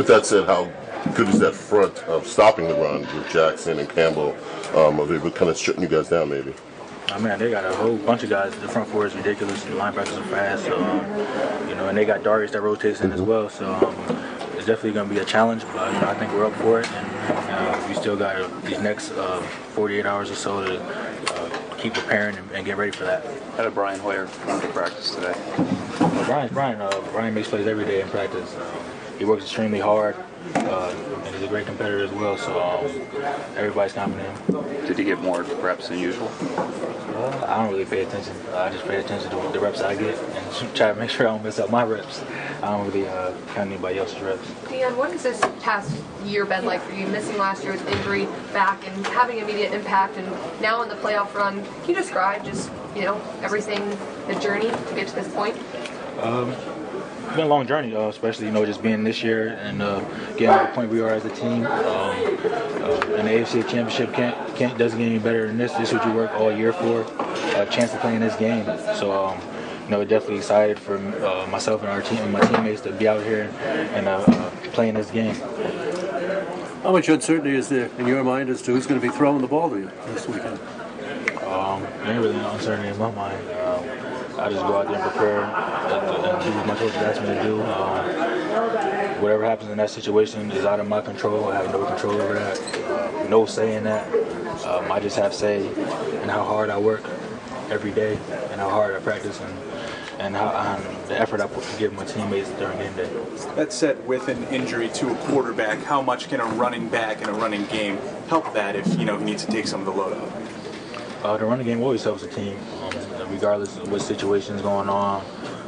With that said, how good is that front of stopping the run with Jackson and Campbell? Um, are they kind of shutting you guys down, maybe? I mean, they got a whole bunch of guys. The front four is ridiculous. The linebackers are fast. So, um, you know, and they got Darius that rotates in as well. So um, it's definitely going to be a challenge, but you know, I think we're up for it. And uh, we still got these next uh, 48 hours or so to uh, keep preparing and, and, get ready for that. How did Brian Hoyer run to practice today? Well, Brian, Brian, uh, Brian makes plays every day in practice. He works extremely hard. Uh, and he's a great competitor as well. So um, everybody's confident in him. Did he get more reps than usual? Uh, I don't really pay attention. I just pay attention to the reps I get and try to make sure I don't mess up my reps. I don't really uh, count anybody else's reps. Dan, what has this past year been like for you? Missing last year with injury, back, and having immediate impact, and now in the playoff run. Can you describe just you know everything, the journey to get to this point? Um, it's been a long journey, uh, especially you know just being this year and uh, getting to the point we are as a team. Um, uh, and the AFC Championship can't, can't doesn't get any better than this. This is what you work all year for, a chance to play in this game. So. Um, you know, definitely excited for uh, myself and our team and my teammates to be out here and uh, playing this game. How much uncertainty is there in your mind as to who's going to be throwing the ball to you this weekend? Um, ain't really uncertainty in my mind. Um, I just go out there and prepare and, do what my coach asks me to do. Um, whatever happens in that situation is out of my control. I have no control over that. No say in that. Um, I just have say in how hard I work every day and how hard I practice and and how, um, the effort I put to give my teammates during game day. That said, with an injury to a quarterback, how much can a running back in a running game help that if you know he needs to take some of the load off? Uh, the running game always helps the team, um, regardless of what situation is going on.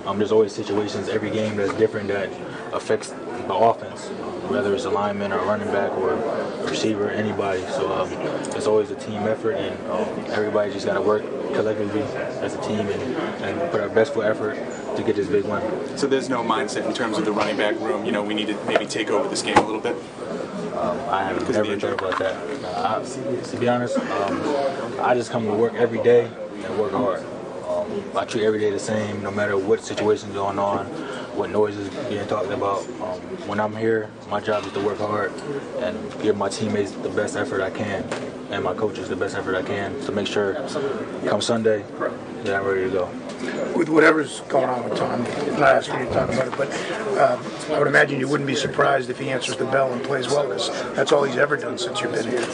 Um, there's always situations every game that's different that affects the offense, whether it's a lineman or a running back or a receiver, anybody. So um, it's always a team effort, and um, everybody just got to work collectively as a team and, and put our best foot effort to get this big win. So there's no mindset in terms of the running back room. You know, we need to maybe take over this game a little bit. Um, I have never thought about that. Uh, I, to be honest, um, I just come to work every day and work hard. Um, I treat every day the same, no matter what situation's going on, what noise is being talked about. Um, when I'm here, my job is to work hard and give my teammates the best effort I can, and my coaches the best effort I can to make sure, come Sunday, that I'm ready to go with whatever's going on with Tom. Not asking you to talk about it, but uh, I would imagine you wouldn't be surprised if he answers the bell and plays well. Because that's all he's ever done since you've been here.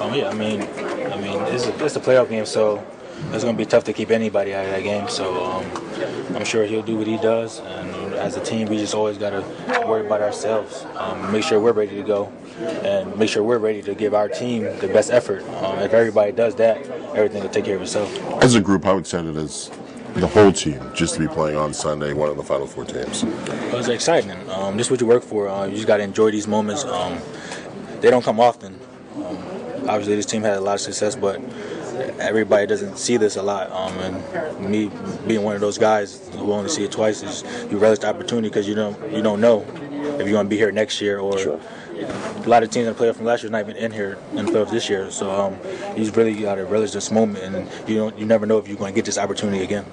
Um, yeah, I mean, I mean, it's a, it's a playoff game, so it's going to be tough to keep anybody out of that game. So um, I'm sure he'll do what he does, and as a team, we just always got to worry about ourselves, um, make sure we're ready to go, and make sure we're ready to give our team the best effort. Um, if everybody does that, everything will take care of itself. As a group, how excited is the whole team just to be playing on Sunday, one of the Final Four teams? It was exciting. Um, this is what you work for. Uh, you just got to enjoy these moments. Um, they don't come often. Um, obviously, this team had a lot of success, but everybody doesn't see this a lot. Um, and me being one of those guys who only see it twice is you relish the opportunity because you don't you don't know if you're going to be here next year or. Sure. A lot of teams the playoff from last year not even in here in the playoffs this year, so um, you really got to relish this moment, and you don't you never know if you're going to get this opportunity again.